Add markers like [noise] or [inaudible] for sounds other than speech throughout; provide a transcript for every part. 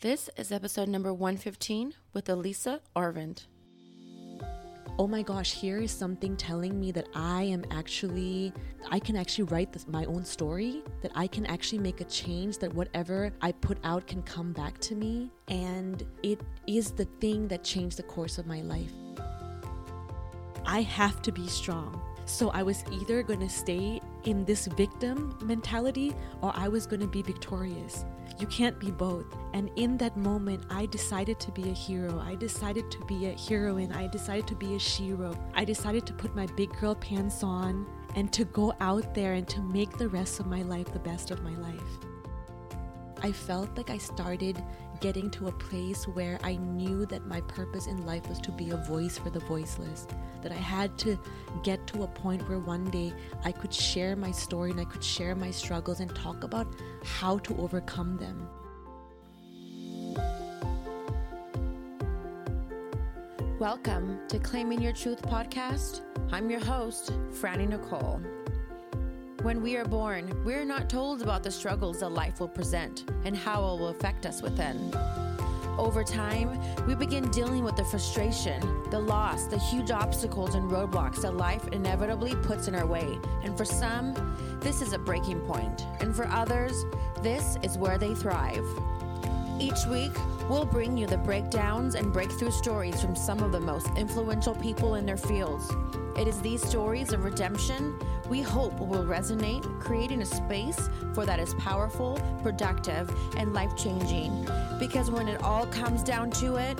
This is episode number 115 with Elisa Arvind. oh my gosh, here is something telling me that I am actually, I can actually write this, my own story, that I can actually make a change, that whatever I put out can come back to me. And it is the thing that changed the course of my life. I have to be strong. So I was either going to stay in this victim mentality or I was going to be victorious. You can't be both. And in that moment, I decided to be a hero. I decided to be a heroine. I decided to be a shero. I decided to put my big girl pants on and to go out there and to make the rest of my life the best of my life. I felt like I started getting to a place where I knew that my purpose in life was to be a voice for the voiceless. That I had to get to a point where one day I could share my story and I could share my struggles and talk about how to overcome them. Welcome to Claiming Your Truth podcast. I'm your host, Franny Nicole. When we are born, we are not told about the struggles that life will present and how it will affect us within. Over time, we begin dealing with the frustration, the loss, the huge obstacles and roadblocks that life inevitably puts in our way. And for some, this is a breaking point. and for others, this is where they thrive. Each week, we'll bring you the breakdowns and breakthrough stories from some of the most influential people in their fields. It is these stories of redemption we hope will resonate, creating a space for that is powerful, productive, and life changing. Because when it all comes down to it,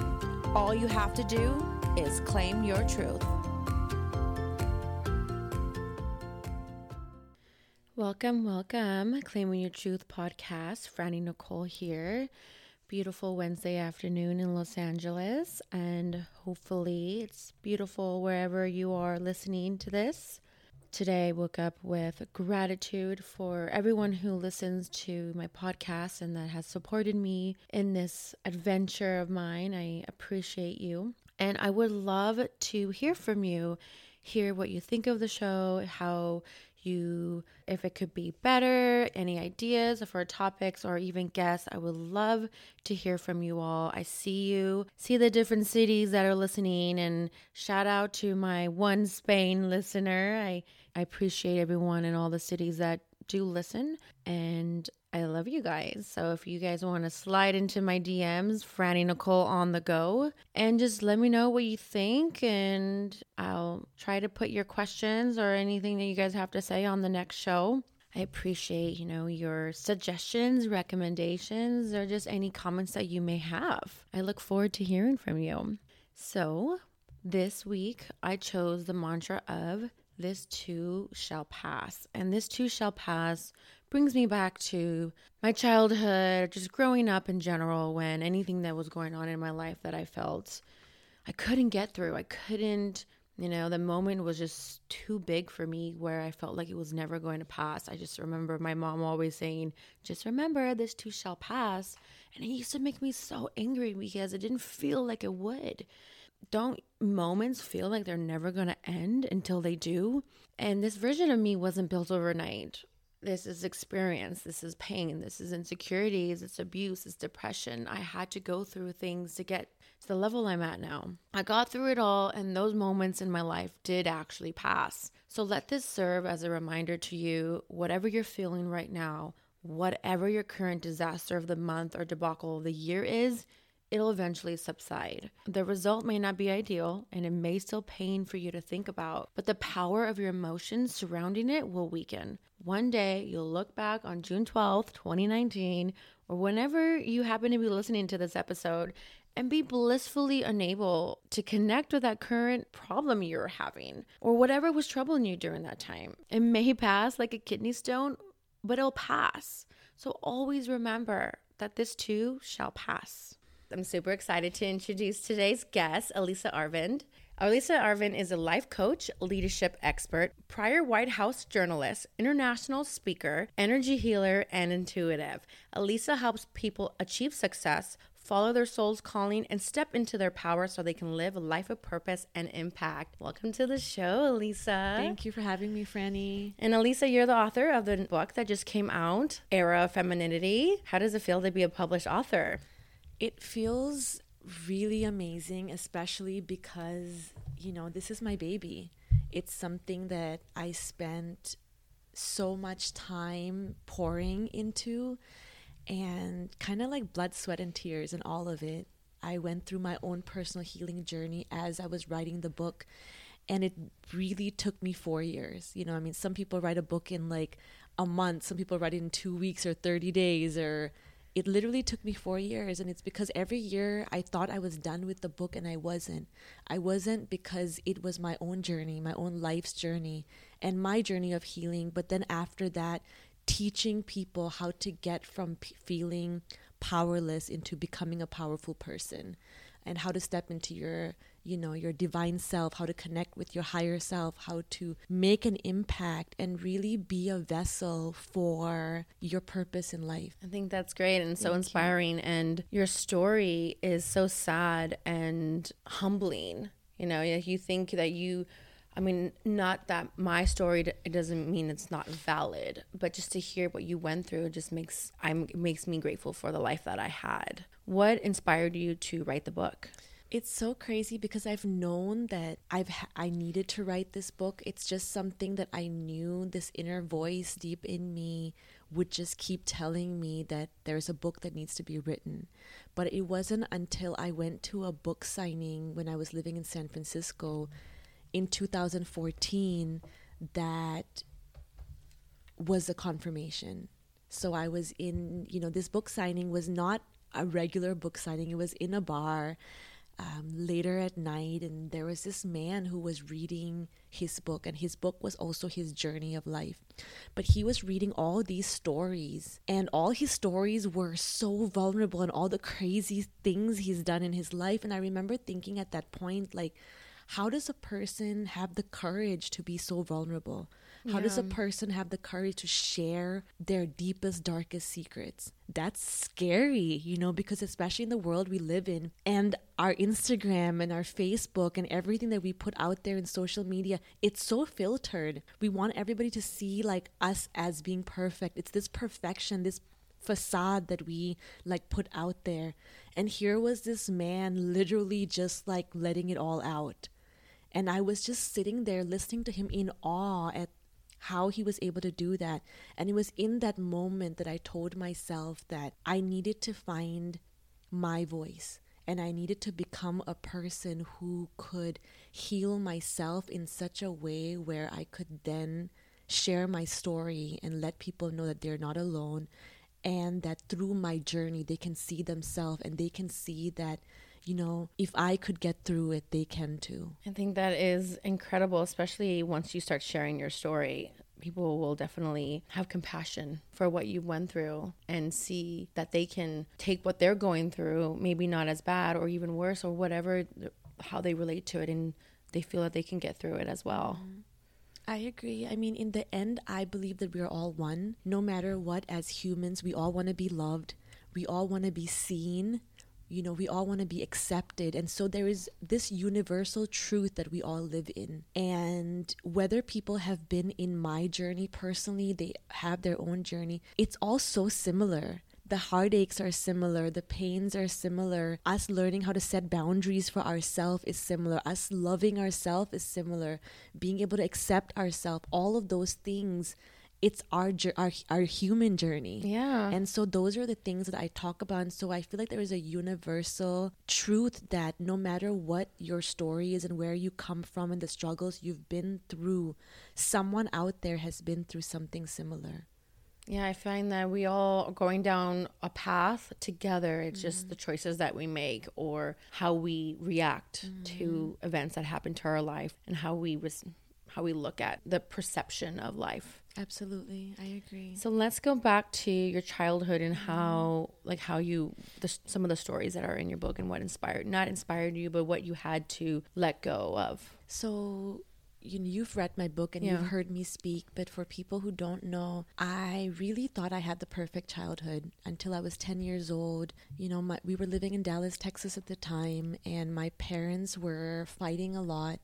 all you have to do is claim your truth. Welcome, welcome. Claiming Your Truth podcast. Franny Nicole here. Beautiful Wednesday afternoon in Los Angeles, and hopefully it's beautiful wherever you are listening to this. Today, I woke up with gratitude for everyone who listens to my podcast and that has supported me in this adventure of mine. I appreciate you. And I would love to hear from you, hear what you think of the show, how you, if it could be better, any ideas for topics or even guests. I would love to hear from you all. I see you, see the different cities that are listening, and shout out to my one Spain listener. I, I appreciate everyone in all the cities that do listen, and I love you guys. So if you guys want to slide into my DMs, Franny Nicole on the go, and just let me know what you think, and I'll try to put your questions or anything that you guys have to say on the next show. I appreciate, you know, your suggestions, recommendations, or just any comments that you may have. I look forward to hearing from you. So, this week I chose the mantra of this too shall pass. And this too shall pass brings me back to my childhood, just growing up in general, when anything that was going on in my life that I felt I couldn't get through, I couldn't, you know, the moment was just too big for me where I felt like it was never going to pass. I just remember my mom always saying, just remember this too shall pass. And it used to make me so angry because it didn't feel like it would don't moments feel like they're never going to end until they do? And this version of me wasn't built overnight. This is experience, this is pain, this is insecurities, it's abuse, it's depression. I had to go through things to get to the level I'm at now. I got through it all, and those moments in my life did actually pass. So let this serve as a reminder to you whatever you're feeling right now, whatever your current disaster of the month or debacle of the year is, it'll eventually subside. The result may not be ideal and it may still pain for you to think about, but the power of your emotions surrounding it will weaken. One day you'll look back on June 12th, 2019, or whenever you happen to be listening to this episode and be blissfully unable to connect with that current problem you're having or whatever was troubling you during that time. It may pass like a kidney stone, but it'll pass. So always remember that this too shall pass. I'm super excited to introduce today's guest, Elisa Arvind. Elisa Arvind is a life coach, leadership expert, prior White House journalist, international speaker, energy healer, and intuitive. Elisa helps people achieve success, follow their soul's calling, and step into their power so they can live a life of purpose and impact. Welcome to the show, Elisa. Thank you for having me, Franny. And Elisa, you're the author of the book that just came out, Era of Femininity. How does it feel to be a published author? It feels really amazing, especially because, you know, this is my baby. It's something that I spent so much time pouring into and kind of like blood, sweat, and tears and all of it. I went through my own personal healing journey as I was writing the book. And it really took me four years. You know, I mean, some people write a book in like a month, some people write it in two weeks or 30 days or it literally took me four years and it's because every year i thought i was done with the book and i wasn't. I wasn't because it was my own journey my own life's journey and my journey of healing but then after that teaching people how to get from p- feeling powerless into becoming a powerful person and how to step into your you know your divine self how to connect with your higher self how to make an impact and really be a vessel for your purpose in life i think that's great and so Thank inspiring you. and your story is so sad and humbling you know you think that you I mean, not that my story it doesn't mean it's not valid, but just to hear what you went through just makes I'm makes me grateful for the life that I had. What inspired you to write the book? It's so crazy because I've known that I've I needed to write this book. It's just something that I knew this inner voice deep in me would just keep telling me that there's a book that needs to be written. But it wasn't until I went to a book signing when I was living in San Francisco in 2014 that was a confirmation. So I was in, you know, this book signing was not a regular book signing. It was in a bar um, later at night, and there was this man who was reading his book, and his book was also his journey of life. But he was reading all these stories, and all his stories were so vulnerable and all the crazy things he's done in his life. And I remember thinking at that point, like, how does a person have the courage to be so vulnerable? How yeah. does a person have the courage to share their deepest, darkest secrets? That's scary, you know, because especially in the world we live in and our Instagram and our Facebook and everything that we put out there in social media, it's so filtered. We want everybody to see like us as being perfect. It's this perfection, this facade that we like put out there. And here was this man literally just like letting it all out. And I was just sitting there listening to him in awe at how he was able to do that. And it was in that moment that I told myself that I needed to find my voice and I needed to become a person who could heal myself in such a way where I could then share my story and let people know that they're not alone and that through my journey they can see themselves and they can see that you know, if I could get through it, they can too. I think that is incredible, especially once you start sharing your story. People will definitely have compassion for what you went through and see that they can take what they're going through, maybe not as bad or even worse or whatever, how they relate to it, and they feel that they can get through it as well. Mm-hmm. I agree. I mean, in the end, I believe that we're all one. No matter what, as humans, we all want to be loved. We all want to be seen you know we all want to be accepted and so there is this universal truth that we all live in and whether people have been in my journey personally they have their own journey it's all so similar the heartaches are similar, the pains are similar. Us learning how to set boundaries for ourselves is similar. Us loving ourselves is similar. Being able to accept ourselves, all of those things it's our our our human journey. Yeah. And so those are the things that I talk about. And so I feel like there is a universal truth that no matter what your story is and where you come from and the struggles you've been through, someone out there has been through something similar. Yeah, I find that we all are going down a path together. It's mm-hmm. just the choices that we make or how we react mm-hmm. to events that happen to our life and how we res- how we look at the perception of life. Absolutely, I agree. So let's go back to your childhood and how, like, how you the, some of the stories that are in your book and what inspired, not inspired you, but what you had to let go of. So you know, you've read my book and yeah. you've heard me speak, but for people who don't know, I really thought I had the perfect childhood until I was 10 years old. You know, my, we were living in Dallas, Texas at the time, and my parents were fighting a lot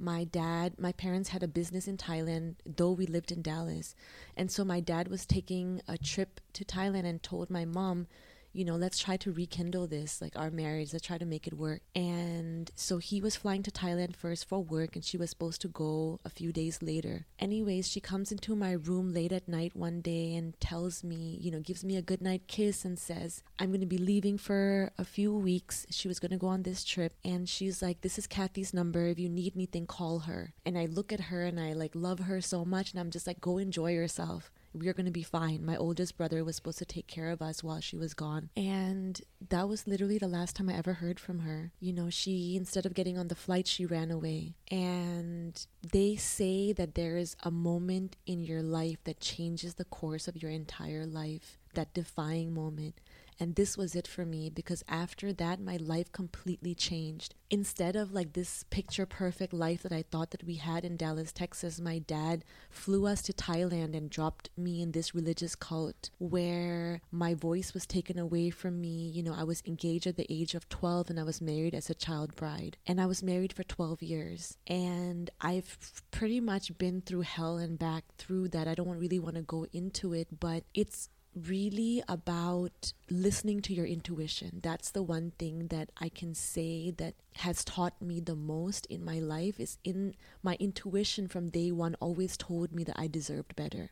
my dad, my parents had a business in Thailand, though we lived in Dallas. And so my dad was taking a trip to Thailand and told my mom, you know, let's try to rekindle this, like our marriage, let's try to make it work. And so he was flying to Thailand first for work, and she was supposed to go a few days later. Anyways, she comes into my room late at night one day and tells me, you know, gives me a good night kiss and says, I'm going to be leaving for a few weeks. She was going to go on this trip. And she's like, This is Kathy's number. If you need anything, call her. And I look at her and I like love her so much. And I'm just like, Go enjoy yourself we are going to be fine. My oldest brother was supposed to take care of us while she was gone. And that was literally the last time I ever heard from her. You know, she, instead of getting on the flight, she ran away. And they say that there is a moment in your life that changes the course of your entire life, that defying moment. And this was it for me because after that, my life completely changed. Instead of like this picture perfect life that I thought that we had in Dallas, Texas, my dad flew us to Thailand and dropped me in this religious cult where my voice was taken away from me. You know, I was engaged at the age of 12 and I was married as a child bride. And I was married for 12 years. And I've pretty much been through hell and back through that. I don't really want to go into it, but it's really about listening to your intuition. That's the one thing that I can say that has taught me the most in my life is in my intuition from day one always told me that I deserved better.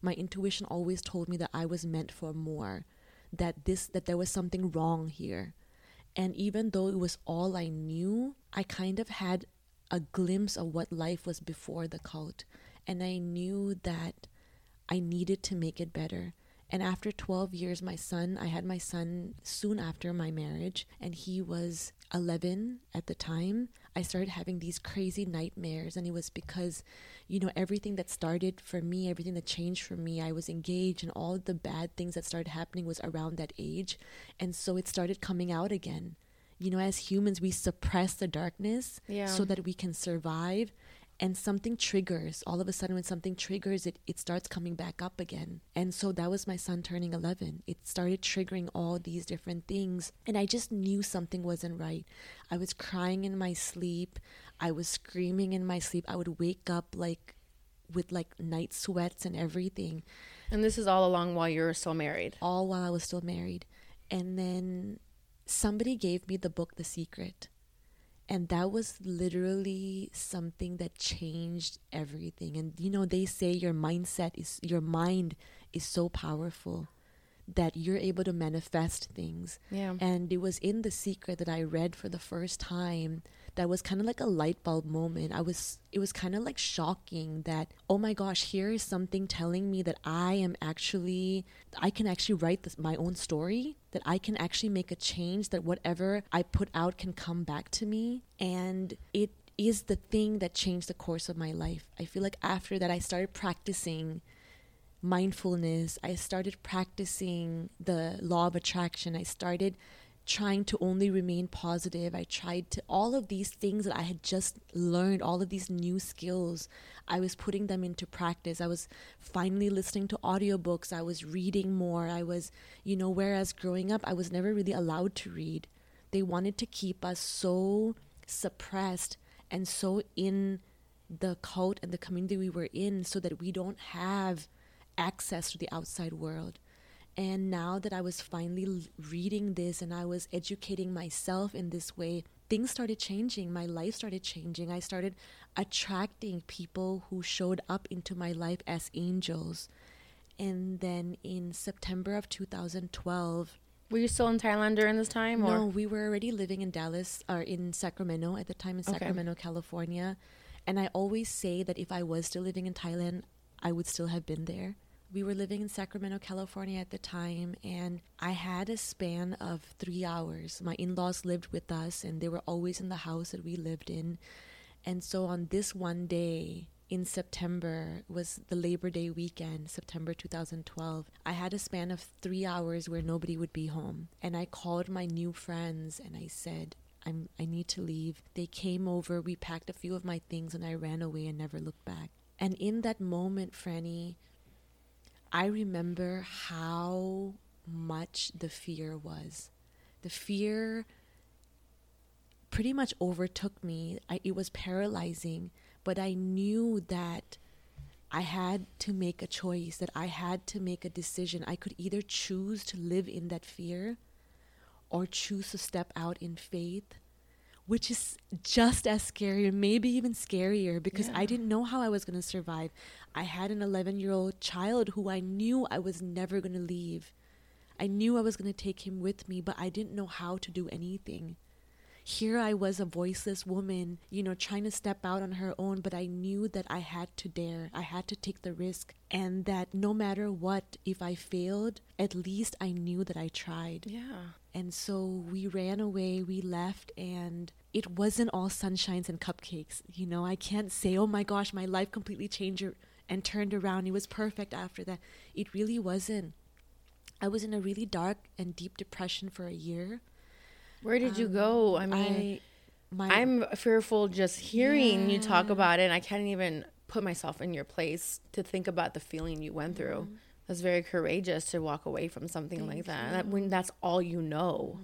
My intuition always told me that I was meant for more, that this that there was something wrong here. And even though it was all I knew, I kind of had a glimpse of what life was before the cult. And I knew that I needed to make it better and after 12 years, my son, I had my son soon after my marriage, and he was 11 at the time. I started having these crazy nightmares, and it was because, you know, everything that started for me, everything that changed for me, I was engaged, and all the bad things that started happening was around that age. And so it started coming out again. You know, as humans, we suppress the darkness yeah. so that we can survive and something triggers all of a sudden when something triggers it it starts coming back up again. And so that was my son turning 11 it started triggering all these different things and i just knew something wasn't right. I was crying in my sleep. I was screaming in my sleep. I would wake up like with like night sweats and everything. And this is all along while you were still married? All while i was still married. And then somebody gave me the book the secret and that was literally something that changed everything. And you know they say your mindset is your mind is so powerful that you're able to manifest things. Yeah. And it was in the secret that i read for the first time that was kind of like a light bulb moment. I was it was kind of like shocking that oh my gosh, here is something telling me that I am actually I can actually write this, my own story, that I can actually make a change that whatever I put out can come back to me and it is the thing that changed the course of my life. I feel like after that I started practicing mindfulness. I started practicing the law of attraction. I started trying to only remain positive. I tried to, all of these things that I had just learned, all of these new skills, I was putting them into practice. I was finally listening to audiobooks. I was reading more. I was, you know, whereas growing up, I was never really allowed to read. They wanted to keep us so suppressed and so in the cult and the community we were in so that we don't have access to the outside world. And now that I was finally reading this and I was educating myself in this way, things started changing. My life started changing. I started attracting people who showed up into my life as angels. And then in September of 2012, were you still in Thailand during this time? Or? No, we were already living in Dallas or in Sacramento at the time in Sacramento, okay. California. And I always say that if I was still living in Thailand, I would still have been there we were living in Sacramento, California at the time, and I had a span of three hours. My in laws lived with us, and they were always in the house that we lived in. And so on this one day, in September was the Labor Day weekend, September 2012. I had a span of three hours where nobody would be home. And I called my new friends and I said, I'm, I need to leave. They came over, we packed a few of my things, and I ran away and never looked back. And in that moment, Franny, I remember how much the fear was. The fear pretty much overtook me. I, it was paralyzing, but I knew that I had to make a choice, that I had to make a decision. I could either choose to live in that fear or choose to step out in faith, which is just as scary, maybe even scarier, because Yeah. I didn't know how I was going to survive. I had an 11 year old child who I knew I was never going to leave. I knew I was going to take him with me, but I didn't know how to do anything. Here I was, a voiceless woman, you know, trying to step out on her own, but I knew that I had to dare. I had to take the risk, and that no matter what, if I failed, at least I knew that I tried. Yeah. And so we ran away, we left, and it wasn't all sunshines and cupcakes. You know, I can't say, oh my gosh, my life completely changed and turned around. It was perfect after that. It really wasn't. I was in a really dark and deep depression for a year. Where did you Um, go? I mean, I, my, I'm fearful just hearing you talk about it. And I can't even put myself in your place to think about the feeling you went through. That's very courageous to walk away from something like that. that. When that's all you know.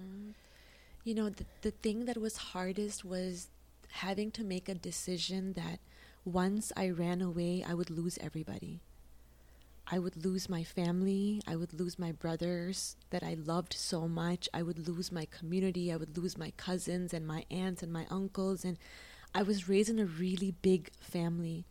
you know, the, the thing that was hardest was having to make a decision that once I ran away, I would lose everybody. I would lose my family. I would lose my brothers that I loved so much. I would lose my community. I would lose my cousins and my aunts and my uncles. And I was raised in a really big family.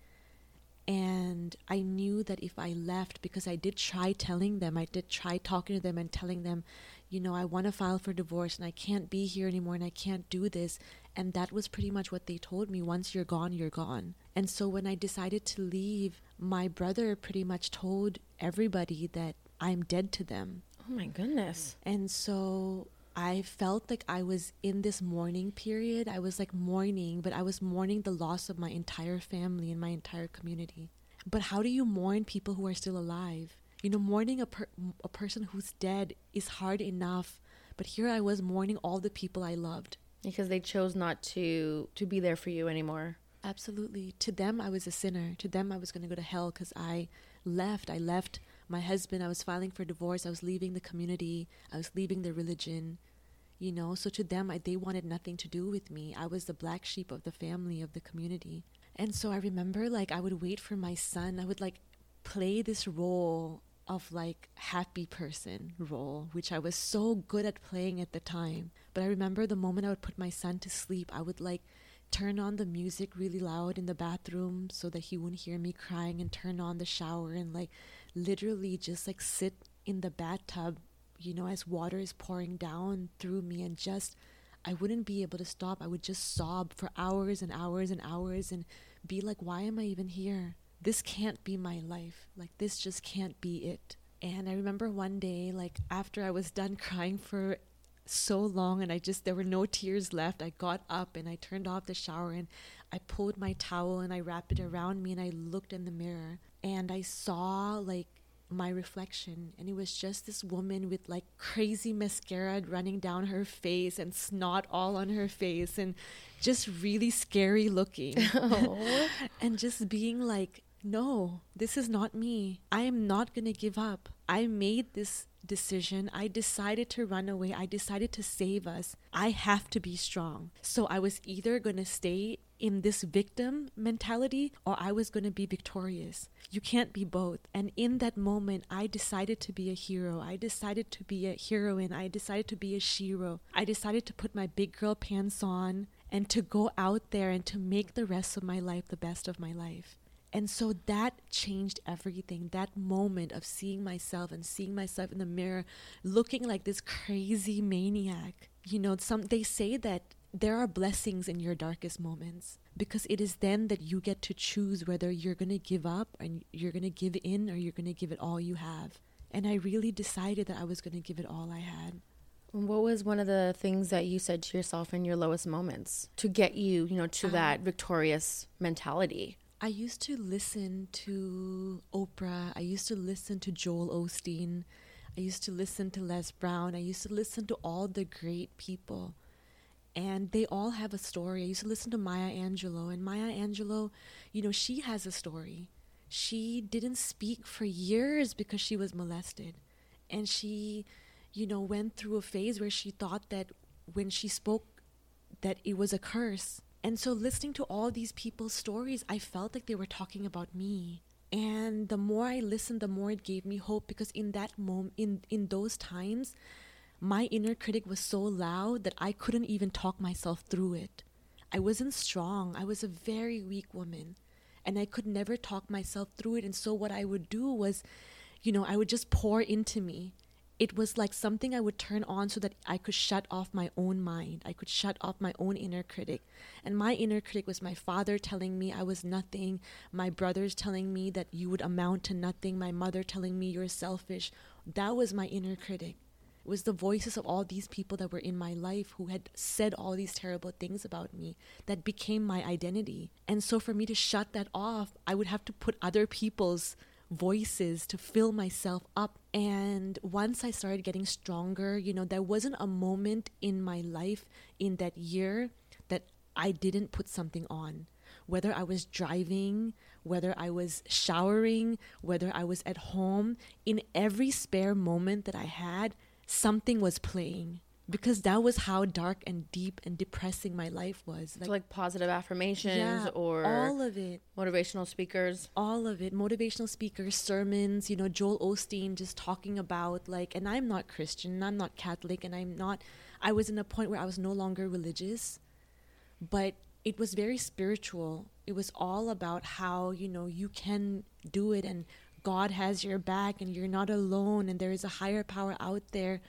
And I knew that if I left, because I did try telling them, I did try talking to them and telling them, you know, I want to file for divorce and I can't be here anymore and I can't do this. And that was pretty much what they told me. Once you're gone, you're gone. And so when I decided to leave, my brother pretty much told everybody that I'm dead to them. Oh my goodness. And so I felt like I was in this mourning period. I was like mourning, but I was mourning the loss of my entire family and my entire community. But how do you mourn people who are still alive? You know, mourning a, per- a person who's dead is hard enough. But here I was mourning all the people I loved. Because they chose not to to be there for you anymore. Absolutely. To them, I was a sinner. To them, I was going to go to hell because I left. I left my husband. I was filing for divorce. I was leaving the community. I was leaving the religion. You know, so to them, I, they wanted nothing to do with me. I was the black sheep of the family, of the community. And so I remember, like, I would wait for my son. I would, like, play this role of, like, happy person role, which I was so good at playing at the time. But I remember the moment I would put my son to sleep, I would, like, turn on the music really loud in the bathroom so that he wouldn't hear me crying and turn on the shower and like literally just like sit in the bathtub you know as water is pouring down through me and just I wouldn't be able to stop. I would just sob for hours and hours and hours and be like why am I even here? This can't be my life. Like this just can't be it. And I remember one day like after I was done [laughs] crying for so long and I just there were no tears left. I got up and I turned off the shower and I pulled my towel and I wrapped it around me and I looked in the mirror and I saw like my reflection and it was just this woman with like crazy mascara running down her face and snot all on her face and just really scary looking [laughs] Oh. [laughs] and just being like no this is not me i am not going to give up i made this decision i decided to run away. I decided to save us. I have to be strong. So i was either going to stay in this victim mentality or i was going to be victorious. You can't be both. And in that moment i decided to be a hero. I decided to be a heroine. I decided to be a shero. I decided to put my big girl pants on and to go out there and to make the rest of my life the best of my life and so that changed everything. That moment of seeing myself and seeing myself in the mirror looking like this crazy maniac. You know, some they say that there are blessings in your darkest moments because it is then that you get to choose whether you're going to give up and you're going to give in or you're going to give it all you have. And I really decided that I was going to give it all I had. What was one of the things that you said to yourself in your lowest moments to get you, you know, to um, that victorious mentality? I used to listen to Oprah. I used to listen to Joel Osteen. I used to listen to Les Brown. I used to listen to all the great people. And they all have a story. I used to listen to Maya Angelou. And Maya Angelou, you know, she has a story. She didn't speak for years because she was molested. And she, you know, went through a phase where she thought that when she spoke, that it was a curse. And so listening to all these people's stories, I felt like they were talking about me. And the more I listened, the more it gave me hope because in that moment, in, in those times, my inner critic was so loud that I couldn't even talk myself through it. I wasn't strong. I was a very weak woman and I could never talk myself through it. And so what I would do was, you know, I would just pour into me. It was like something I would turn on so that I could shut off my own mind. I could shut off my own inner critic. And my inner critic was my father telling me I was nothing, my brothers telling me that you would amount to nothing, my mother telling me you're selfish. That was my inner critic. It was the voices of all these people that were in my life who had said all these terrible things about me that became my identity. And so for me to shut that off, I would have to put other people's voices to fill myself up. And once I started getting stronger, you know, there wasn't a moment in my life in that year that I didn't put something on. Whether I was driving, whether I was showering, whether I was at home, in every spare moment that I had, something was playing because that was how dark and deep and depressing my life was. Like, so like positive affirmations yeah, or all of it. Motivational speakers. All of it. Motivational speakers, sermons, you know, Joel Osteen just talking about like and I'm not Christian, I'm not Catholic, and I'm not I was in a point where I was no longer religious, but it was very spiritual. It was all about how, you know, you can do it and God has your back and you're not alone and there is a higher power out there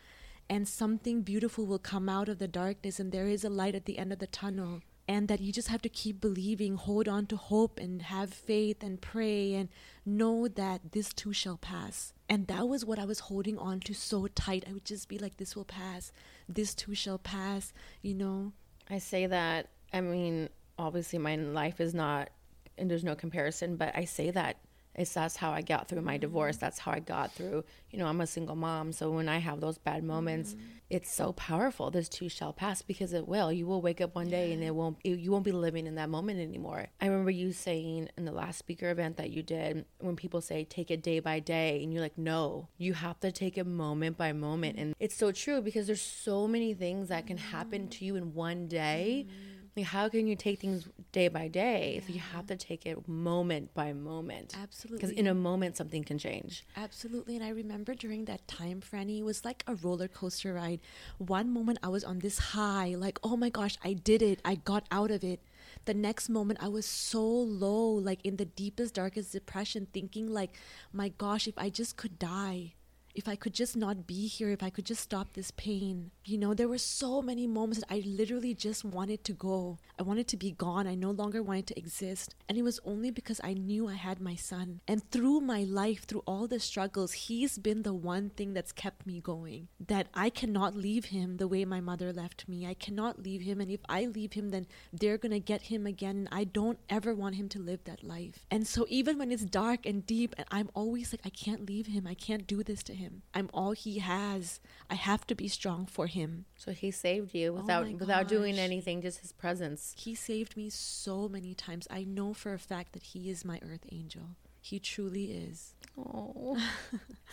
and something beautiful will come out of the darkness and there is a light at the end of the tunnel. And that you just have to keep believing hold on to hope and have faith and pray and know that this too shall pass. And that was what i was holding on to so tight. I would just be like this will pass. This too shall pass you know? I say that i mean obviously my life is not and there's no comparison but i say that it's that's how I got through my divorce. That's how I got through, you know, I'm a single mom. So when I have those bad moments, mm-hmm. it's so powerful. This too shall pass because it will. You will wake up one day and it won't, it, you won't be living in that moment anymore. I remember you saying in the last speaker event that you did, when people say take it day by day, and you're like, no, you have to take it moment by moment. And it's so true because there's so many things that can happen to you in one day. Mm-hmm like, how can you take things day by day? Yeah. So you have to take it moment by moment. Absolutely. Because in a moment, something can change. Absolutely. And I remember during that time, Franny, it was like a roller coaster ride. One moment I was on this high, like, oh my gosh, I did it. I got out of it. The next moment I was so low, like in the deepest, darkest depression, thinking like, my gosh, if I just could die if I could just not be here, if I could just stop this pain. You know, there were so many moments that I literally just wanted to go. I wanted to be gone. I no longer wanted to exist. And it was only because I knew I had my son. And through my life, through all the struggles, he's been the one thing that's kept me going. That I cannot leave him the way my mother left me. I cannot leave him. And if I leave him, then they're going to get him again. And I don't ever want him to live that life. And so even when it's dark and deep, and I'm always like, I can't leave him. I can't do this to him him. I'm all he has. I have to be strong for him. So he saved you without oh without doing anything, just his presence. He saved me so many times. I know for a fact that he is my earth angel. He truly is. Oh.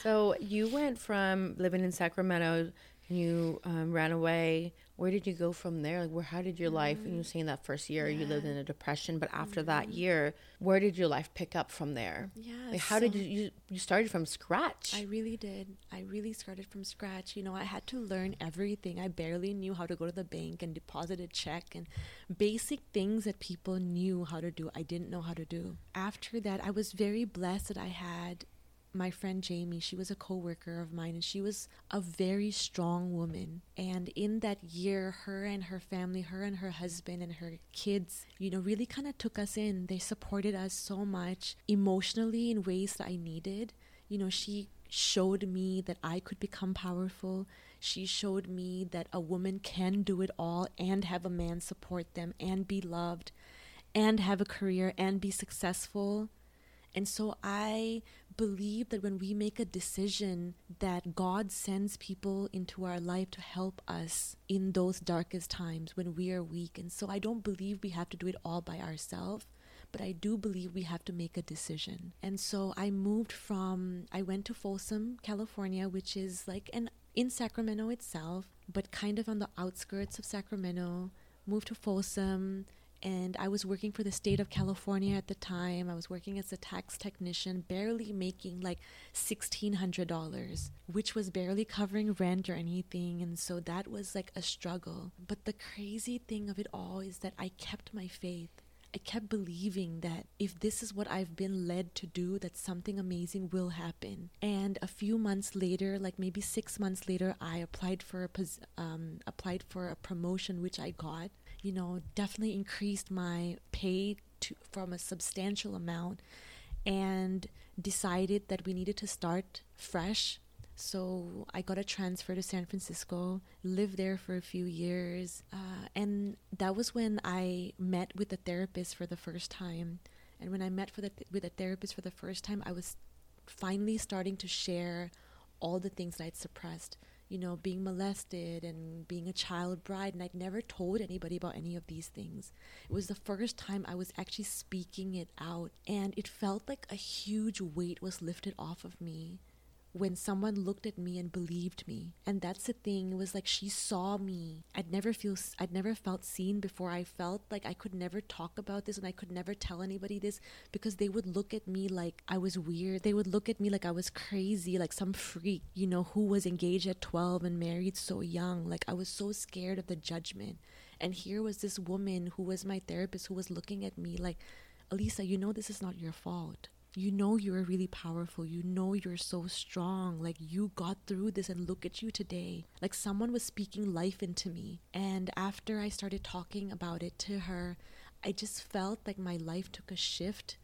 so you went from living in Sacramento and you um, ran away where did you go from there? Like, where, how did your mm-hmm. life, you were saying that first year yeah. you lived in a depression, but after mm-hmm. that year, where did your life pick up from there? Yeah. Like, how so did you, you, you started from scratch? I really did. I really started from scratch. You know, I had to learn everything. I barely knew how to go to the bank and deposit a check and basic things that people knew how to do. I didn't know how to do. After that, I was very blessed that I had my friend Jamie, she was a coworker of mine and she was a very strong woman. And in that year, her and her family, her and her husband and her kids, you know, really kind of took us in. They supported us so much emotionally in ways that I needed. You know, she showed me that I could become powerful. She showed me that a woman can do it all and have a man support them and be loved and have a career and be successful. And so I believe that when we make a decision that God sends people into our life to help us in those darkest times when we are weak. And so I don't believe we have to do it all by ourselves but I do believe we have to make a decision. And so I moved from, I went to Folsom, California, which is like an in Sacramento itself, but kind of on the outskirts of Sacramento. Moved to Folsom, and I was working for the state of California at the time. I was working as a tax technician, barely making like $1,600, which was barely covering rent or anything. And so that was like a struggle. But the crazy thing of it all is that I kept my faith. I kept believing that if this is what I've been led to do, that something amazing will happen. And a few months later, like maybe six months later, I applied for a um, applied for a promotion, which I got you know, definitely increased my pay to, from a substantial amount and decided that we needed to start fresh. So I got a transfer to San Francisco, lived there for a few years, uh, and that was when I met with a therapist for the first time. And when I met the th- with a therapist for the first time, I was finally starting to share all the things that I'd suppressed you know, being molested and being a child bride. And I'd never told anybody about any of these things. It was the first time I was actually speaking it out. And it felt like a huge weight was lifted off of me when someone looked at me and believed me. And that's the thing it was like she saw me. I'd never feel i'd never felt seen before. I felt like i could never talk about this and i could never tell anybody this because they would look at me like i was weird. They would look at me like i was crazy like some freak you know who was engaged at 12 and married so young. Like i was so scared of the judgment. And here was this woman who was my therapist who was looking at me like elisa you know this is not your fault you know you're really powerful. You know you're so strong. Like you got through this and look at you today. Like someone was speaking life into me. And after I started talking about it to her, I just felt like my life took a shift.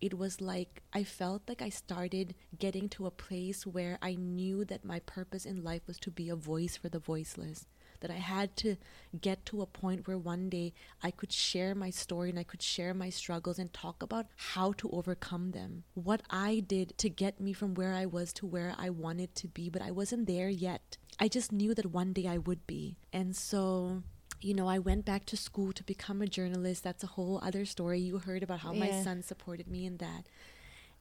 It was like I felt like I started getting to a place where I knew that my purpose in life was to be a voice for the voiceless that I had to get to a point where one day I could share my story and I could share my struggles and talk about how to overcome them. What I did to get me from where I was to where I wanted to be, but I wasn't there yet. I just knew that one day I would be. And so you know, I went back to school to become a journalist. That's a whole other story. You heard about how yeah. my son supported me in that.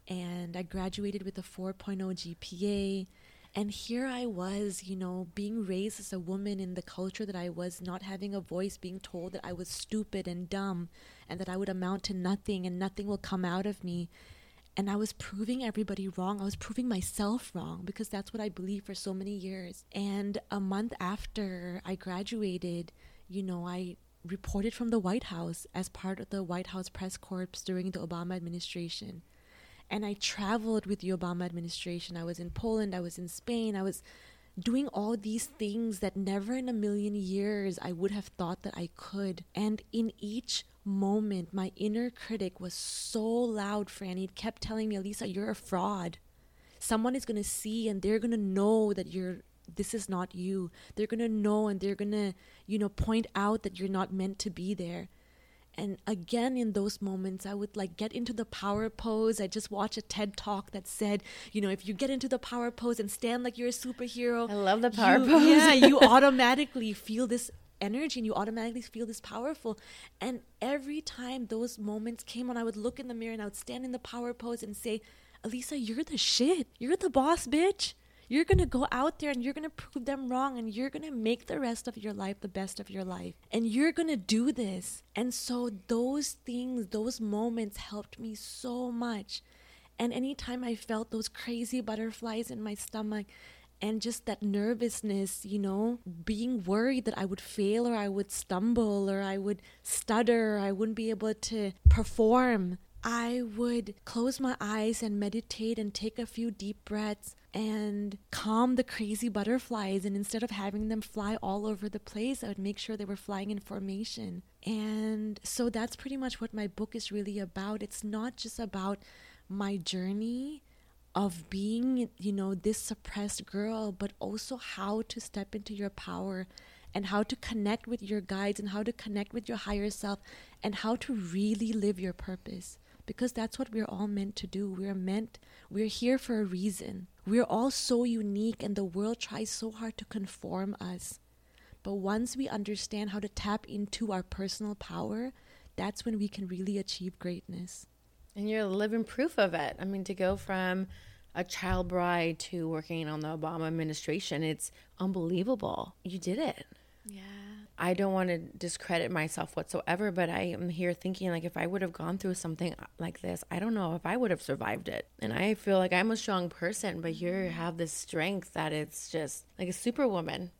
And I graduated with a 4.0 GPA. And here I was, you know, being raised as a woman in the culture that I was, not having a voice, being told that I was stupid and dumb and that I would amount to nothing and nothing will come out of me. And I was proving everybody wrong. I was proving myself wrong because that's what I believed for so many years. And a month after I graduated, you know, I reported from the White House as part of the White House press corps during the Obama administration. And I traveled with the Obama administration. I was in Poland, I was in Spain, I was doing all these things that never in a million years I would have thought that I could. And in each moment, my inner critic was so loud, Franny. It kept telling me, Elisa, you're a fraud. Someone is going to see and they're going to know that you're this is not you. They're going to know and they're going to, you know, point out that you're not meant to be there and again in those moments i would like get into the power pose. I just watch a ted talk that said you know if you get into the power pose and stand like you're a superhero i love the power [laughs] you, pose. yeah you automatically feel this energy and you automatically feel this powerful. And every time those moments came on i would look in the mirror and i would stand in the power pose and say elisa you're the shit. You're the boss bitch you're going to go out there and you're going to prove them wrong and you're going to make the rest of your life the best of your life. And you're going to do this. And so those things, those moments helped me so much. And anytime I felt those crazy butterflies in my stomach, and just that nervousness, you know, being worried that I would fail or I would stumble or I would stutter or I wouldn't be able to perform. I would close my eyes and meditate and take a few deep breaths and calm the crazy butterflies. And instead of having them fly all over the place, I would make sure they were flying in formation. And so that's pretty much what my book is really about. It's not just about my journey of being, you know, this suppressed girl, but also how to step into your power and how to connect with your guides and how to connect with your higher self and how to really live your purpose because that's what we're all meant to do. We're meant, we're here for a reason. We're all so unique, and the world tries so hard to conform us. But once we understand how to tap into our personal power, that's when we can really achieve greatness. And you're living proof of it. I mean, to go from a child bride to working on the Obama administration, it's unbelievable. You did it. Yeah. I don't want to discredit myself whatsoever, but I am here thinking like if I would have gone through something like this, I don't know if I would have survived it. And I feel like I'm a strong person, but you have this strength that it's just like a superwoman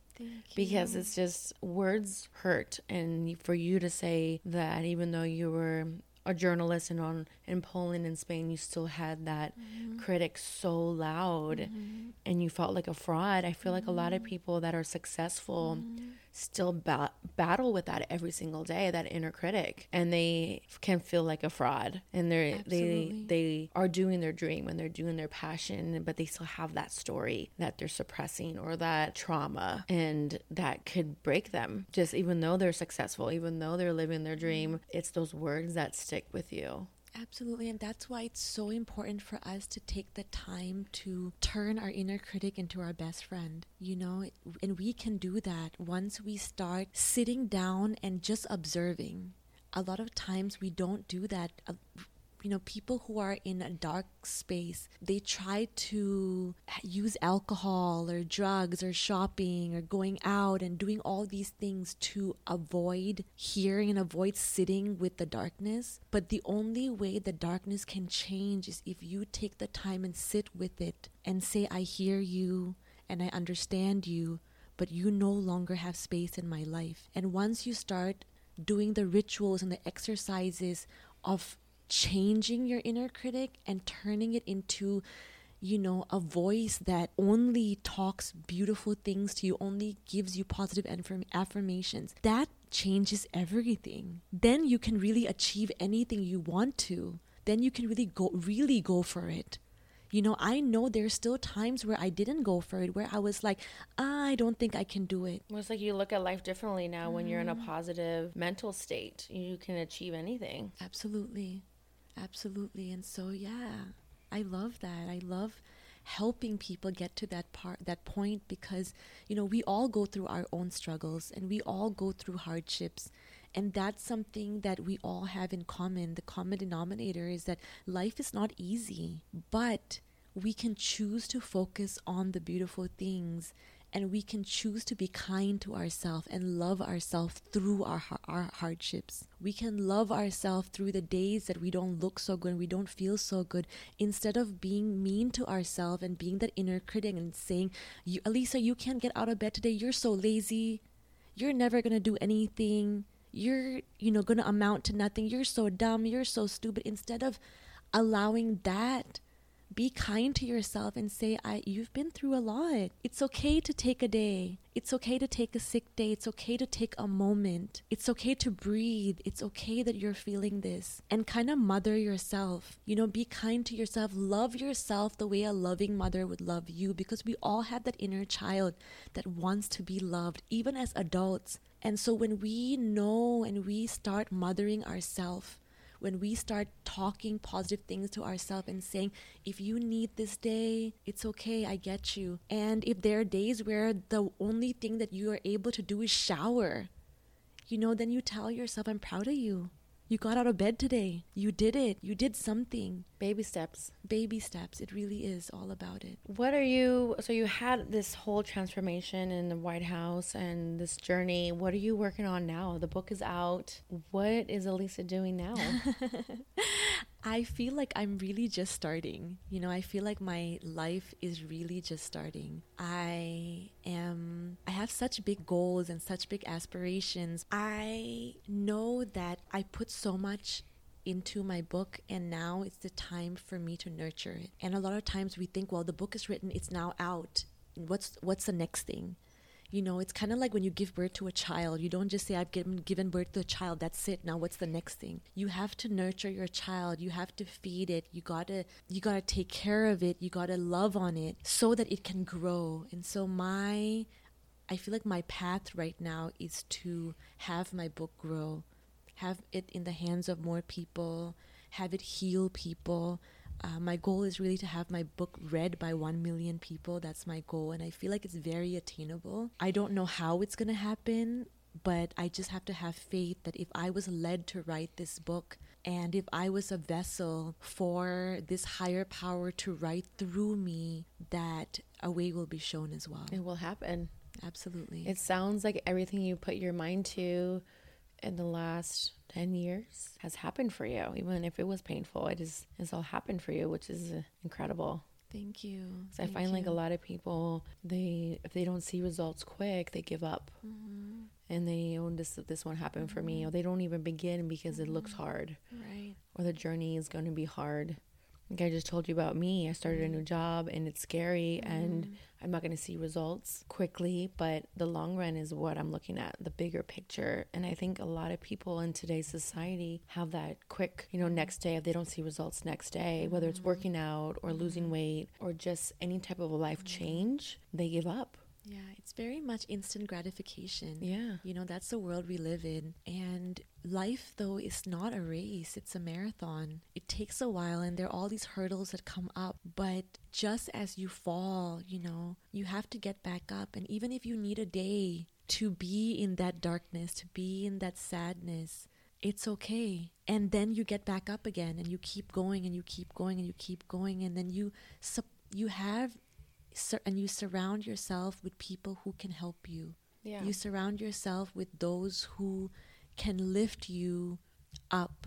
because it's just words hurt and for you to say that even though you were a journalist and on in Poland and Spain you still had that mm-hmm. critic so loud mm-hmm. and you felt like a fraud. I feel mm-hmm. like a lot of mm-hmm. people that are successful mm-hmm still ba- battle with that every single day that inner critic. And they can feel like a fraud. And they're they they are doing their dream and they're doing their passion but they still have that story that they're suppressing or that trauma. And that could break them. Just even though they're successful even though they're living their dream it's those words that stick with you Absolutely. And that's why it's so important for us to take the time to turn our inner critic into our best friend, you know? And we can do that once we start sitting down and just observing. A lot of times we don't do that uh, you know, people who are in a dark space, they try to use alcohol or drugs or shopping or going out and doing all these things to avoid hearing and avoid sitting with the darkness. But the only way the darkness can change is if you take the time and sit with it and say, I hear you and I understand you, but you no longer have space in my life. And once you start doing the rituals and the exercises of changing your inner critic and turning it into you know, a voice that only talks beautiful things to you, only gives you positive affirm- affirmations, that changes everything. Then you can really achieve anything you want to. Then you can really go, really go for it. You know, I know there's still times where I didn't go for it, where I was like, I don't think I can do it. Well, it's like you look at life differently now mm. when you're in a mm. positive mental state. You can achieve anything. Absolutely. Absolutely. And so, yeah, I love that. I love helping people get to that part that point because you know we all go through our own struggles and we all go through hardships and that's something that we all have in common the common denominator is that life is not easy but we can choose to focus on the beautiful things and we can choose to be kind to ourselves and love ourselves through our, our hardships. We can love ourselves through the days that we don't look so good and we don't feel so good instead of being mean to ourselves and being that inner critic and saying, Alisa, you can't get out of bed today. You're so lazy. You're never going to do anything. You're, you know, going to amount to nothing. You're so dumb. You're so stupid. Instead of allowing that be kind to yourself and say I you've been through a lot. It's okay to take a day. It's okay to take a sick day. It's okay to take a moment. It's okay to breathe. It's okay that you're feeling this. And kind of mother yourself. You know, be kind to yourself. Love yourself the way a loving mother would love you because we all have that inner child that wants to be loved even as adults. And so when we know and we start mothering ourselves when we start talking positive things to ourselves and saying, if you need this day, it's okay, I get you. And if there are days where the only thing that you are able to do is shower, you know, then you tell yourself, I'm proud of you. You got out of bed today. You did it. You did something. Baby steps. Baby steps. It really is all about it. What are you? So, you had this whole transformation in the White House and this journey. What are you working on now? The book is out. What is Elisa doing now? [laughs] [laughs] I feel like I'm really just starting. You know, I feel like my life is really just starting. I am, I have such big goals and such big aspirations. I know that I put so much into my book and now it's the time for me to nurture it. And a lot of times we think, well, the book is written, it's now out. What's what's the next thing? You know, it's kind of like when you give birth to a child. You don't just say, I've given, given birth to a child, that's it. Now what's the next thing? You have to nurture your child. You have to feed it. You gotta, you gotta take care of it. You gotta love on it so that it can grow. And so my, I feel like my path right now is to have my book grow, have it in the hands of more people, have it heal people, uh, my goal is really to have my book read by 1 million people. That's my goal. And I feel like it's very attainable. I don't know how it's going to happen, but I just have to have faith that if I was led to write this book, and if I was a vessel for this higher power to write through me, that a way will be shown as well. It will happen. Absolutely. It sounds like everything you put your mind to in the last 10 years has happened for you. Even if it was painful, it is it's all happened for you, which is incredible. Thank you. So I find like a lot of people, they if they don't see results quick, they give up, Mm-hmm. and they oh this this won't happen for me, or they don't even begin because it looks hard, Right. or the journey is going to be hard. Like I just told you about me, I started a new mm-hmm. job and it's scary, and mm-hmm. I'm not going to see results quickly, but the long run is what I'm looking at, the bigger picture. And I think a lot of people in today's society have that quick, you know, mm-hmm. next day if they don't see results next day, whether it's working out or losing weight or just any type of a life change, they give up. Yeah, it's very much instant gratification. Yeah. You know, that's the world we live in. And life, though, is not a race, it's a marathon. It takes a while, and there are all these hurdles that come up. But just as you fall, you know, you have to get back up. And even if you need a day to be in that darkness, to be in that sadness, it's okay. And then you get back up again and you keep going and you keep going and you keep going. And then you, you have and you surround yourself with people who can help you. Yeah. You surround yourself with those who can lift you up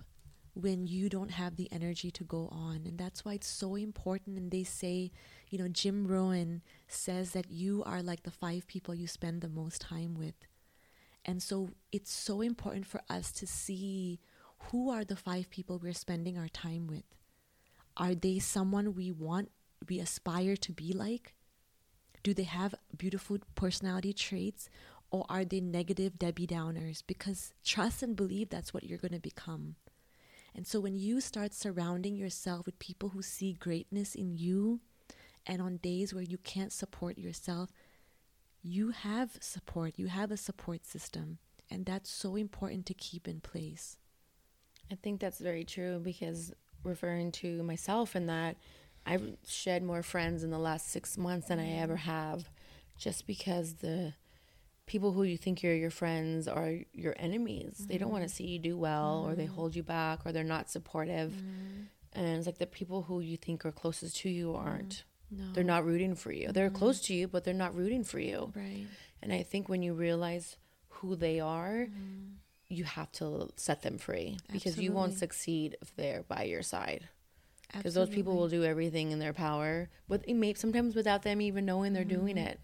when you don't have the energy to go on. And that's why it's so important. And they say, you know, Jim Rohn says that you are like the five people you spend the most time with. And so it's so important for us to see who are the five people we're spending our time with. Are they someone we want, we aspire to be like? Do they have beautiful personality traits? Or are they negative Debbie Downers? Because trust and believe that's what you're going to become. And so when you start surrounding yourself with people who see greatness in you, and on days where you can't support yourself, you have support, you have a support system. And that's so important to keep in place. I think that's very true because referring to myself in that I've shed more friends in the last six months than I ever have just because the people who you think are your friends are your enemies. They don't want to mm-hmm. see you do well or they hold mm. you back or they're not supportive. Mm. And it's like the people who you think are closest to you mm. aren't. No. They're not rooting for you. They're close to you, but they're not rooting for you. Right. And I think when you realize who they are, mm-hmm. you have to set them free because you won't succeed if they're by your side. Because those people will do everything in their power, but it may sometimes without them even knowing they're doing mm-hmm. it,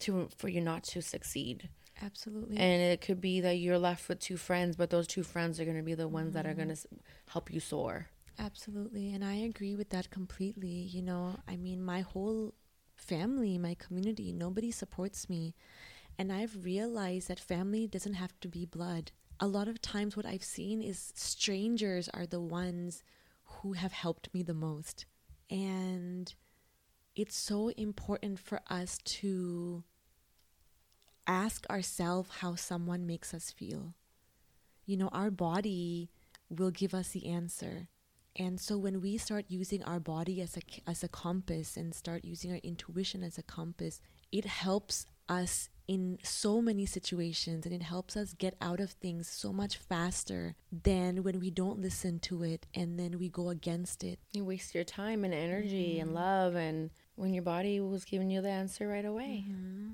to for you not to succeed. Absolutely. And it could be that you're left with two friends, but those two friends are going to be the ones that are going to mm-hmm. help you soar. Absolutely. And I agree with that completely. You know, I mean, my whole family, my community, nobody supports me. And I've realized that family doesn't have to be blood. A lot of times, what I've seen is strangers are the ones who have helped me the most. And it's so important for us to ask ourselves how someone makes us feel. You know, our body will give us the answer. And so when we start using our body as a as a compass and start using our intuition as a compass, it helps us in so many situations and it helps us get out of things so much faster than when we don't listen to it and then we go against it. You waste your time and energy and mm. love, and when your body was giving you the answer right away. Mm-hmm.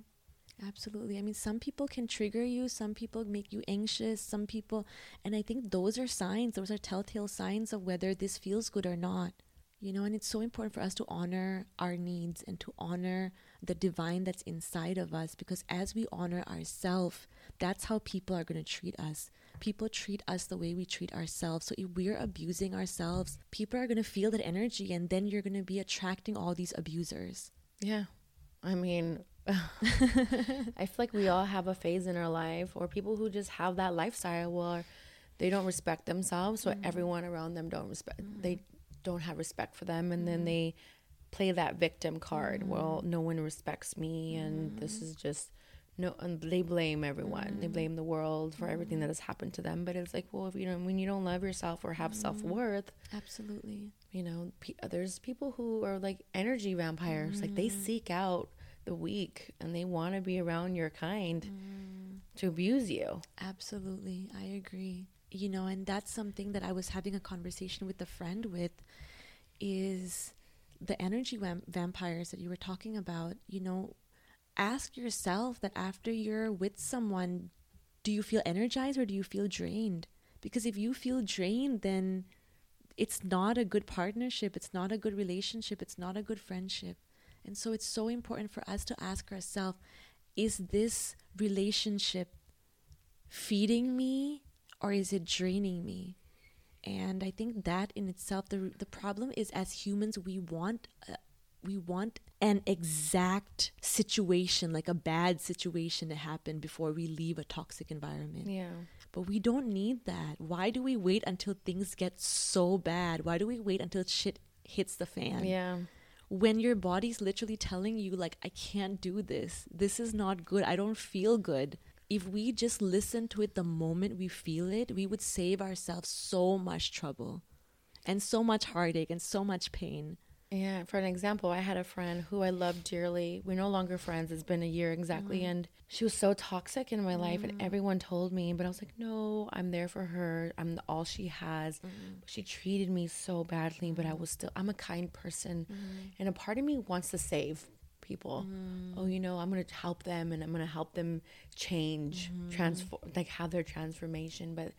Absolutely. I mean, some people can trigger you, some people make you anxious, some people, and I think those are signs, those are telltale signs of whether this feels good or not. You know, and it's so important for us to honor our needs and to honor the divine that's inside of us because as we honor ourselves, that's how people are going to treat us. People treat us the way we treat ourselves. So if we're abusing ourselves, people are going to feel that energy and then you're going to be attracting all these abusers. Yeah. I mean, [laughs] I feel like we all have a phase in our life or people who just have that lifestyle where they don't respect themselves, so mm-hmm. everyone around them don't respect mm-hmm. they don't have respect for them and then mm-hmm. they play that victim card. Well, no one respects me and this is just no and they blame everyone. They mm-hmm. blame the world for everything that mm-hmm. has happened to them, but it's like, well, if you know when you don't love yourself or have self-worth, Absolutely. you know pe- there's people who are like energy vampires like they mm-hmm. seek out the weak and they want to be around your kind mm. to abuse you Absolutely. I agree. You know, and that's something that I was having a conversation with a friend with is the energy vam- vampires that you were talking about. You know, ask yourself that after you're with someone, do you feel energized or do you feel drained? Because if you feel drained, then it's not a good partnership, it's not a good relationship, it's not a good friendship. And so it's so important for us to ask ourselves is this relationship feeding me or is it draining me? And I think that in itself, the, the problem is as humans, we want. We want an exact situation, like a bad situation to happen before we leave a toxic environment. Yeah. But we don't need that. Why do we wait until things get so bad? Why do we wait until shit hits the fan? Yeah. When your body's literally telling you, like, I can't do this. This is not good. I don't feel good. If we just listen to it the moment we feel it, we would save ourselves so much trouble and so much heartache and so much pain. Yeah, for an example, I had a friend who I loved dearly. We're no longer friends. It's been a year exactly. Mm. And she was so toxic in my mm. life, and mm. everyone told me, but I was like, no, I'm there for her. I'm all she has. Mm. She treated me so badly, but I was still, I'm a kind person. Mm. And a part of me wants to save people. Mm. Oh, you know, I'm going to help them and I'm going to help them change, mm-hmm. transform, like have their transformation. But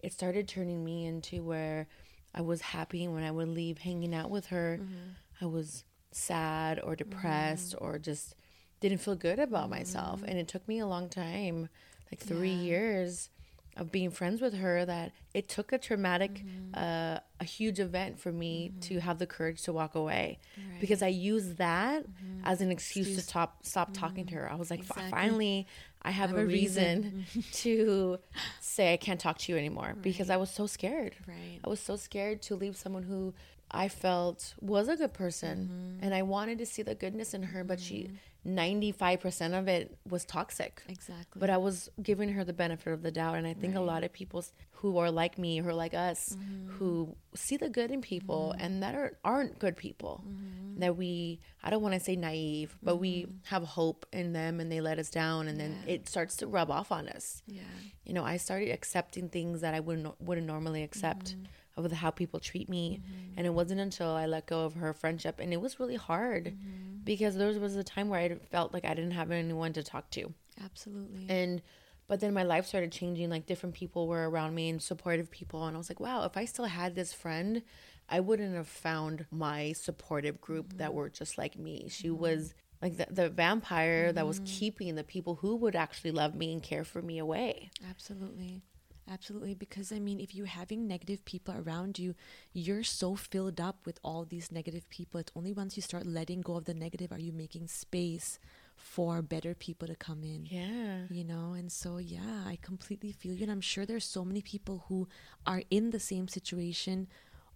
it started turning me into where, I was happy when I would leave hanging out with her. Mm-hmm. I was sad or depressed mm-hmm. or just didn't feel good about mm-hmm. myself. And it took me a long time, like three yeah. years of being friends with her that it took a traumatic mm-hmm. uh, a huge event for me mm-hmm. to have the courage to walk away right. because i used that mm-hmm. as an excuse, excuse, to stop stop talking to her i was like exactly. finally I have, I have a, a, reason, reason. [laughs] to say I can't talk to you anymore right. because I was so scared. Right. I was so scared to leave someone who I felt was a good person mm-hmm. and I wanted to see the goodness in her, but mm-hmm. she 95% of it was toxic. Exactly. But I was giving her the benefit of the doubt. And I think right. a lot of people who are like me, who are like us, mm-hmm. who see the good in people mm-hmm. and that are, aren't good people, mm-hmm. that we, I don't want to say naive, but we mm-hmm. have hope in them and they let us down. And yeah. then it starts to rub off on us. Yeah. You know, I started accepting things that I wouldn't, wouldn't normally accept mm-hmm of how people treat me. Mm-hmm. And it wasn't until I let go of her friendship, and it was really hard mm-hmm. because there was a time where I felt like I didn't have anyone to talk to. Absolutely. And but then my life started changing. Like different people were around me and supportive people, and I was like, wow, if I still had this friend, I wouldn't have found my supportive group mm-hmm. that were just like me. She mm-hmm. was like the, the vampire that was mm-hmm. keeping the people who would actually love me and care for me away. Absolutely. Absolutely. Because, I mean, if you're having negative people around you, you're so filled up with all these negative people. It's only once you start letting go of the negative are you making space for better people to come in. Yeah. You know, and so, yeah, I completely feel you. And I'm sure there's so many people who are in the same situation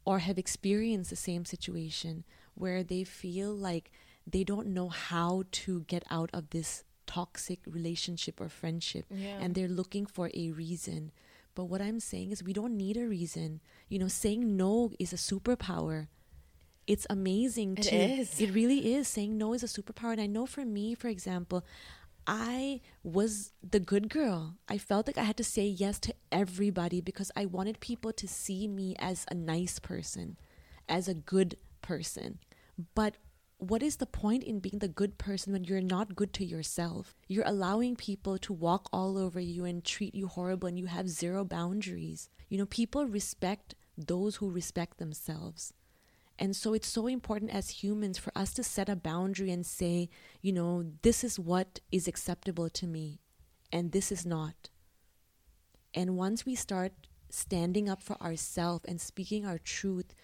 or have experienced the same situation where they feel like they don't know how to get out of this toxic relationship or friendship yeah. and they're looking for a reason but what I'm saying is, we don't need a reason. You know, saying no is a superpower. It's amazing. It to, is. It really is. Saying no is a superpower. And I know for me, for example, I was the good girl. I felt like I had to say yes to everybody because I wanted people to see me as a nice person, as a good person. But what is the point in being the good person when you're not good to yourself? You're allowing people to walk all over you and treat you horrible and you have zero boundaries. You know, people respect those who respect themselves. And so it's so important as humans for us to set a boundary and say, you know, this is what is acceptable to me and this is not. And once we start standing up for ourselves and speaking our truth,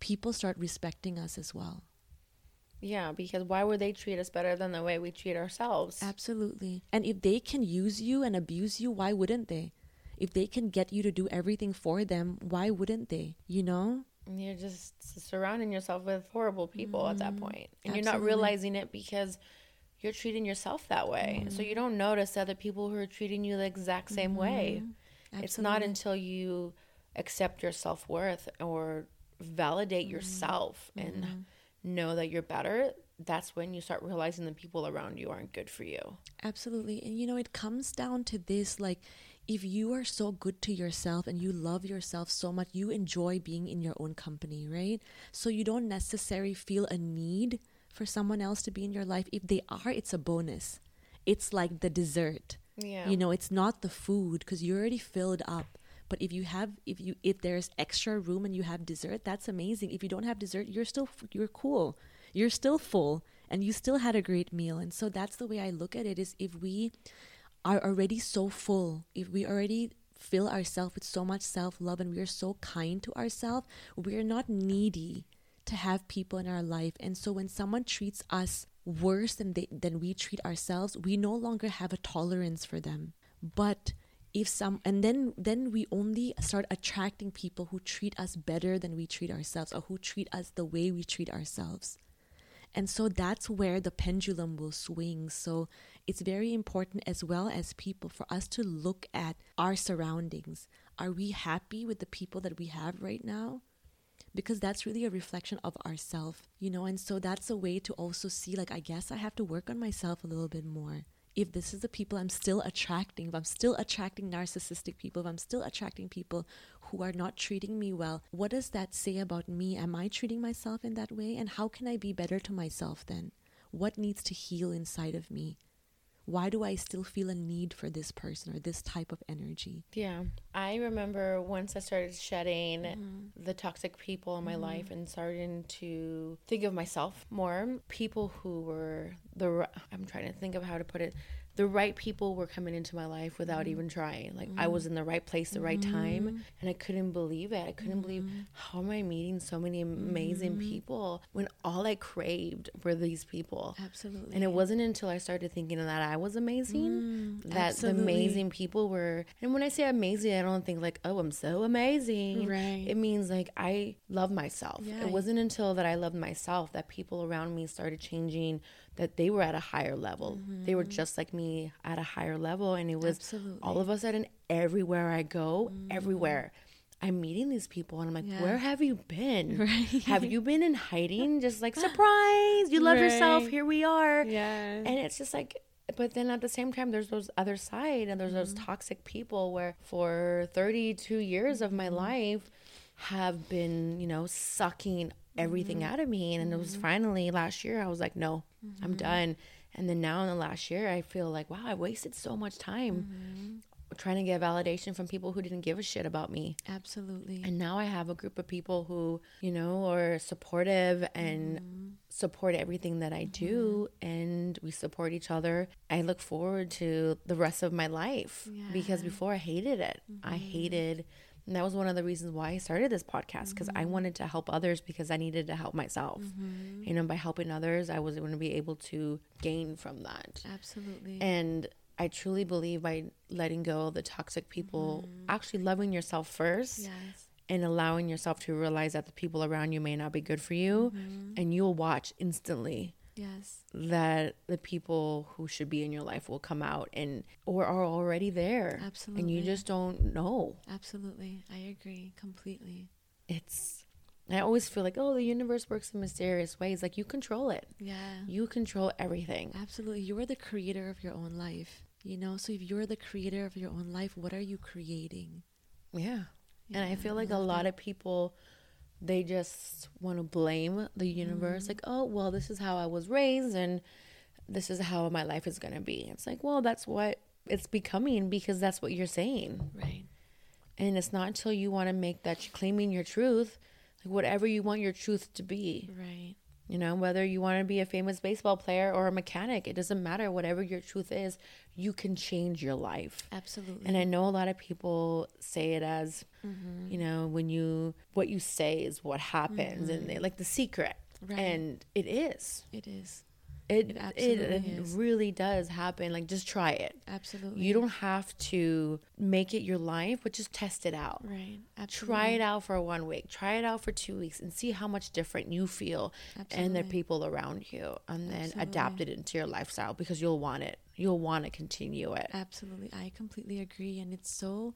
people start respecting us as well. Yeah, because why would they treat us better than the way we treat ourselves? Absolutely. And if they can use you and abuse you, why wouldn't they? If they can get you to do everything for them, why wouldn't they? You know? You're just surrounding yourself with horrible people mm, at that mm-hmm. point. And absolutely. you're not realizing it because you're treating yourself that way. Mm. So you don't notice other people who are treating you the exact same mm-hmm. way. Absolutely. It's not until you accept your self worth or validate mm-hmm. yourself and mm-hmm know that you're better, that's when you start realizing the people around you aren't good for you. Absolutely. And you know, it comes down to this like, if you are so good to yourself and you love yourself so much, you enjoy being in your own company, right? So you don't necessarily feel a need for someone else to be in your life. If they are, it's a bonus. it's like the dessert. Yeah. You know, it's not the food because you're already filled up. But if you have, if you, if there's extra room and you have dessert, that's amazing. If you don't have dessert, you're still, you're cool. You're still full and you still had a great meal. And so that's the way I look at it is if we are already so full, if we already fill ourselves with so much self love and we are so kind to ourselves, we are not needy to have people in our life. And so when someone treats us worse than they than we treat ourselves, we no longer have a tolerance for them. But if some and then then we only start attracting people who treat us better than we treat ourselves or who treat us the way we treat ourselves. And so that's where the pendulum will swing. So it's very important as well as people for us to look at our surroundings. Are we happy with the people that we have right now? Because that's really a reflection of ourself, you know, and so that's a way to also see like I guess I have to work on myself a little bit more if this is the people I'm still attracting, if I'm still attracting narcissistic people, if I'm still attracting people who are not treating me well, what does that say about me? Am I treating myself in that way? And how can I be better to myself then? What needs to heal inside of me? Why do I still feel a need for this person or this type of energy? Yeah. I remember once I started shedding mm-hmm. the toxic people in my mm-hmm. life and starting to think of myself more, people who were the, I'm trying to think of how to put it, the right people were coming into my life without mm-hmm. even trying. Like mm-hmm. I was in the right place, the right time, mm-hmm. and I couldn't believe it. I couldn't believe mm-hmm. how am I meeting so many amazing mm-hmm. people when all I craved were these people. Absolutely. And it wasn't until I started thinking that I was amazing mm, that absolutely. the amazing people were. And when I say amazing, I don't think like, oh, I'm so amazing. Right. It means like I love myself. Yeah. It wasn't until that I loved myself that people around me started changing that they were at a higher level. Mm-hmm. They were mm-hmm. just like me at a higher level. And it was Absolutely. all of a sudden, everywhere I go, mm-hmm. everywhere. I'm meeting these people and I'm like, yeah. where have you been? [laughs] Right. Have you been in hiding? Just like, [laughs] surprise, you love right. yourself. Here we are. Yeah. And it's just like, but then at the same time, there's those other side and there's mm-hmm. those toxic people where for 32 years of my mm-hmm. life have been, you know, sucking everything mm-hmm. out of me. And mm-hmm. it was mm-hmm. finally last year, I was like, no, mm-hmm. I'm done. And then now in the last year, I feel like, wow, I wasted so much time mm-hmm. trying to get validation from people who didn't give a shit about me. Absolutely. And now I have a group of people who, you know, are supportive and mm-hmm. support everything that I do. And we support each other. I look forward to the rest of my life yeah. because before I hated it. I hated and that was one of the reasons why I started this podcast because mm-hmm. I wanted to help others because I needed to help myself. Mm-hmm. You know, by helping others, I was going to be able to gain from that. Absolutely. And I truly believe by letting go of the toxic people, mm-hmm. actually loving yourself first. Yes. And allowing yourself to realize that the people around you may not be good for you, mm-hmm. and you'll watch instantly yes. that the people who should be in your life will come out and or are already there. Absolutely and you just don't know. Absolutely. I agree completely. It's i always feel like oh the universe works in mysterious ways. Like you control it. Yeah. You control everything. Absolutely. You're the creator of your own life you know? So if you're the creator of your own life what are you creating? Yeah, yeah and i feel like a lot that. of people they just want to blame the universe mm like oh well this is how i was raised and this is how my life is going to be. It's like well that's what it's becoming because that's what you're saying. Right. And it's not until you want to make that claiming your truth like whatever you want your truth to be. Right you know, whether you want to be a famous baseball player or a mechanic, it doesn't matter. Whatever your truth is, you can change your life. Absolutely. And I know a lot of people say it as, mm-hmm. you know, when you, what you say is what happens, mm-hmm. and they like the secret. Right. And it is. It is. It it, it really does happen. Like just try it. Absolutely. You don't have to make it your life, but just test it out. Right. Absolutely. Try it out for one week. Try it out for two weeks and see how much different you feel Absolutely. and the people around you, and then Absolutely. adapt it into your lifestyle because you'll want it. You'll want to continue it. Absolutely. I completely agree, and it's so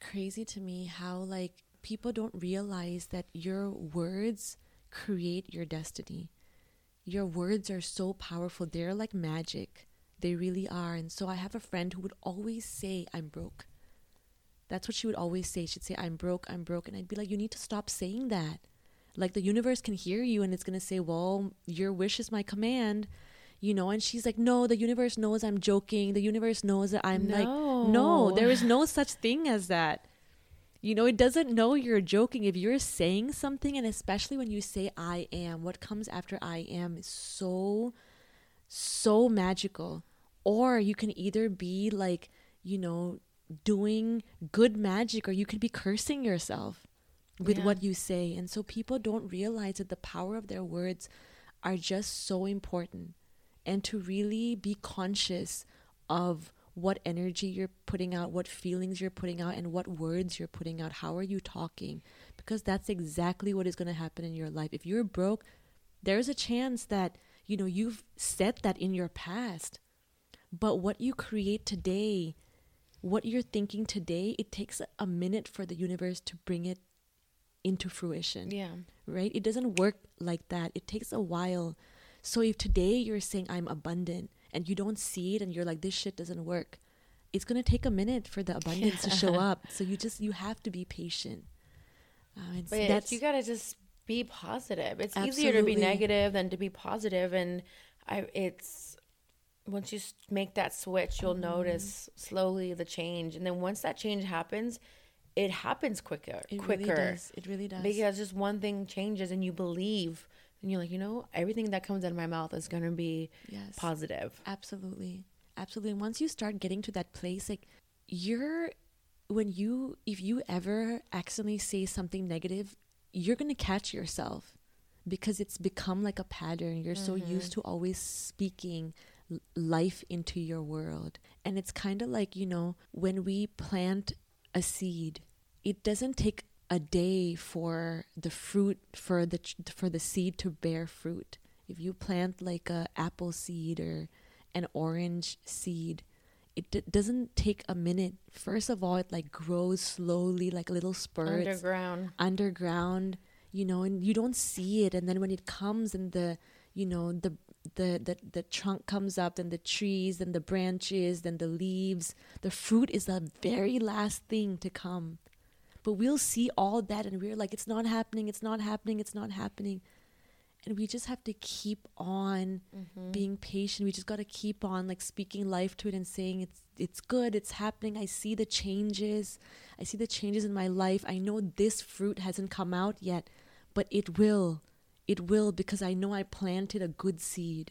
crazy to me how like people don't realize that your words create your destiny your words are so powerful. They're like magic. They really are. And so I have a friend who would always say, I'm broke. That's what she would always say. She'd say, I'm broke, I'm broke. And I'd be like, you need to stop saying that. Like the universe can hear you and it's going to say, well, your wish is my command. you know and she's like no the universe knows i'm joking the universe knows that i'm like No. no there is no such thing as that you know it doesn't know you're joking. If you're saying something and especially when you say i am what comes after i am is so so magical. Or you can either be like you know doing good magic or you could be cursing yourself with Yeah. what you say. And so people don't realize that the power of their words are just so important. And to really be conscious of what energy you're putting out what feelings you're putting out and what words you're putting out. How are you talking? Because that's exactly what is going to happen in your life. If you're broke there's a chance that you know you've said that in your past. But what you create today what you're thinking today it takes a minute for the universe to bring it into fruition. Yeah. right? It doesn't work like that. It takes a while. So if today you're saying i'm abundant and you don't see it and you're like this shit doesn't work it's going to take a minute for the abundance to show up so you just you have to be patient uh, and But that's you gotta just be positive. It's easier to be negative than to be positive, and I it's once you make that switch, you'll Mm-hmm. notice slowly the change, and then once that change happens, it happens quicker, it quicker. really does it really does because just one thing changes, and you believe, and you're like, you know, everything that comes out of my mouth is gonna be yes positive. Absolutely. Absolutely. And once you start getting to that place, like you're, when you, if you ever accidentally say something negative, you're going to catch yourself because it's become like a pattern. You're so mm-hmm. used to always speaking life into your world. And it's kind of like, you know, when we plant a seed, it doesn't take a day for the fruit for the for the seed to bear fruit. If you plant like a apple seed or an orange seed, it d- doesn't take a minute. First of all, it like grows slowly, like little spurts Underground. underground you know and you don't see it and then when it comes and the you know the the the, the trunk comes up then the trees then the branches then the leaves the fruit is the very last thing to come but we'll see all that and we're like it's not happening it's not happening it's not happening. And we just have to keep on mm-hmm. being patient. We just got to keep on like speaking life to it and saying it's it's good it's happening. I see the changes. I see the changes in my life. I know this fruit hasn't come out yet but it will. It will because i know i planted a good seed.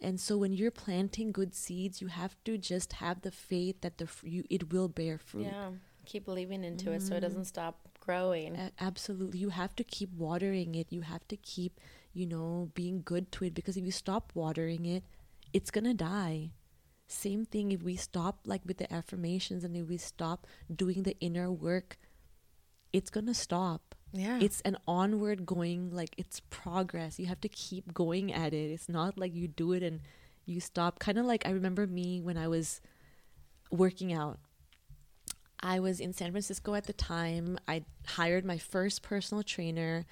And so when you're planting good seeds you have to just have the faith that the you, it will bear fruit. Yeah. Keep believing into it so it doesn't mm. stop growing. Absolutely. You have to keep watering it. You have to keep you know being good to it because if you stop watering it it's gonna die. Same thing if we stop like with the affirmations and if we stop doing the inner work it's gonna stop. Yeah. it's an onward going like it's progress. You have to keep going at it. It's not like you do it and you stop. Kind of like i remember me when i was working out i was in san francisco at the time i hired my first personal trainer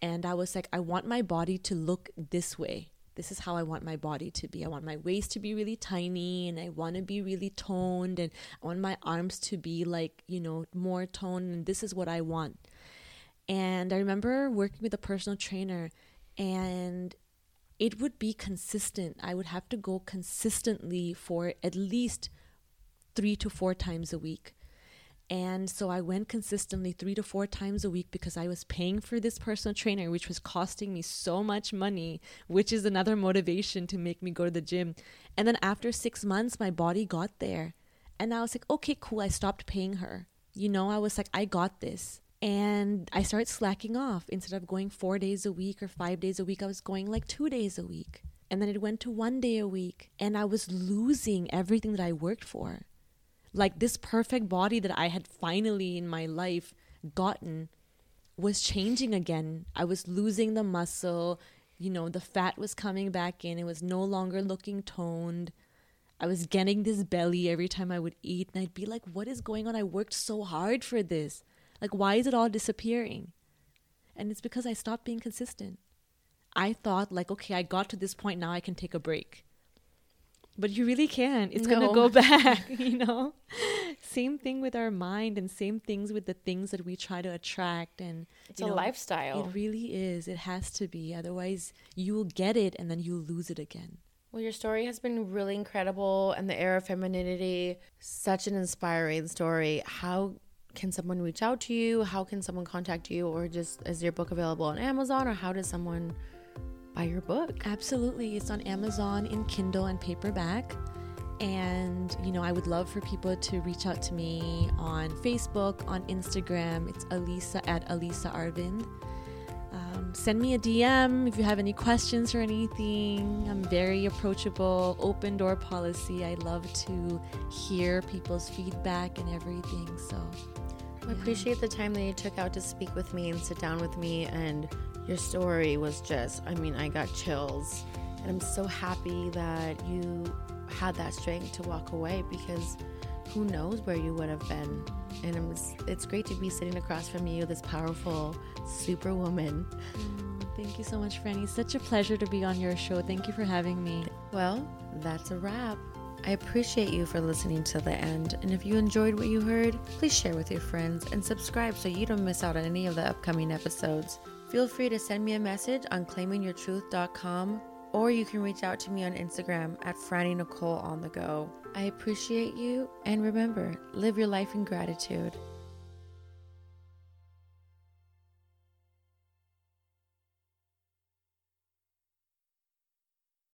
and i was like i want my body to look this way this is how i want my body to be i want my waist to be really tiny and i want to be really toned and i want my arms to be like you know more toned and this is what i want and I remember working with a personal trainer, and it would be consistent. I would have to go consistently for at least three to four times a week. And so I went consistently three to four times a week because I was paying for this personal trainer, which was costing me so much money, which is another motivation to make me go to the gym. And then after six months, my body got there. And I was like, okay, cool. I stopped paying her. You know, I was like, I got this. And I started slacking off. Instead of going four days a week or five days a week, I was going like two days a week. And then it went to one day a week. And I was losing everything that I worked for like this perfect body that I had finally in my life gotten was changing again. I was losing the muscle, you know, the fat was coming back in. It was no longer looking toned. I was getting this belly every time I would eat, and I'd be like, What is going on? I worked so hard for this. Like, why is it all disappearing? And it's because I stopped being consistent. I thought, like, okay, I got to this point, now I can take a break. But you really can't. It's going to go [laughs] back, [laughs] you know? Same thing with our mind and same things with the things that we try to attract and it's you a know, lifestyle. It really is. It has to be. Otherwise, you'll get it and then you'll lose it again. Well, your story has been really incredible, and the era of femininity, such an inspiring story. How can someone reach out to you? How can someone contact you? Or just is your book available on Amazon? Or how does someone buy your book? Absolutely. It's on Amazon in Kindle and paperback. And, you know, I would love for people to reach out to me on Facebook, on Instagram. It's Alisa at Alisa Arvind. Um, send me a DM if you have any questions or anything. I'm very approachable, open door policy. I love to hear people's feedback and everything. So, I appreciate the time that you took out to speak with me and sit down with me. And your story was just, I mean, I got chills. And I'm so happy that you had that strength to walk away because who knows where you would have been. And it was, it's great to be sitting across from you, this powerful superwoman. Mm, thank you so much, Franny. Such a pleasure to be on your show. Thank you for having me. Well, that's a wrap. I appreciate you for listening to the end. And if you enjoyed what you heard, please share with your friends and subscribe so you don't miss out on any of the upcoming episodes. Feel free to send me a message on claimingyourtruth.com or you can reach out to me on Instagram at Franny Nicole on the go. I appreciate you and remember, live your life in gratitude.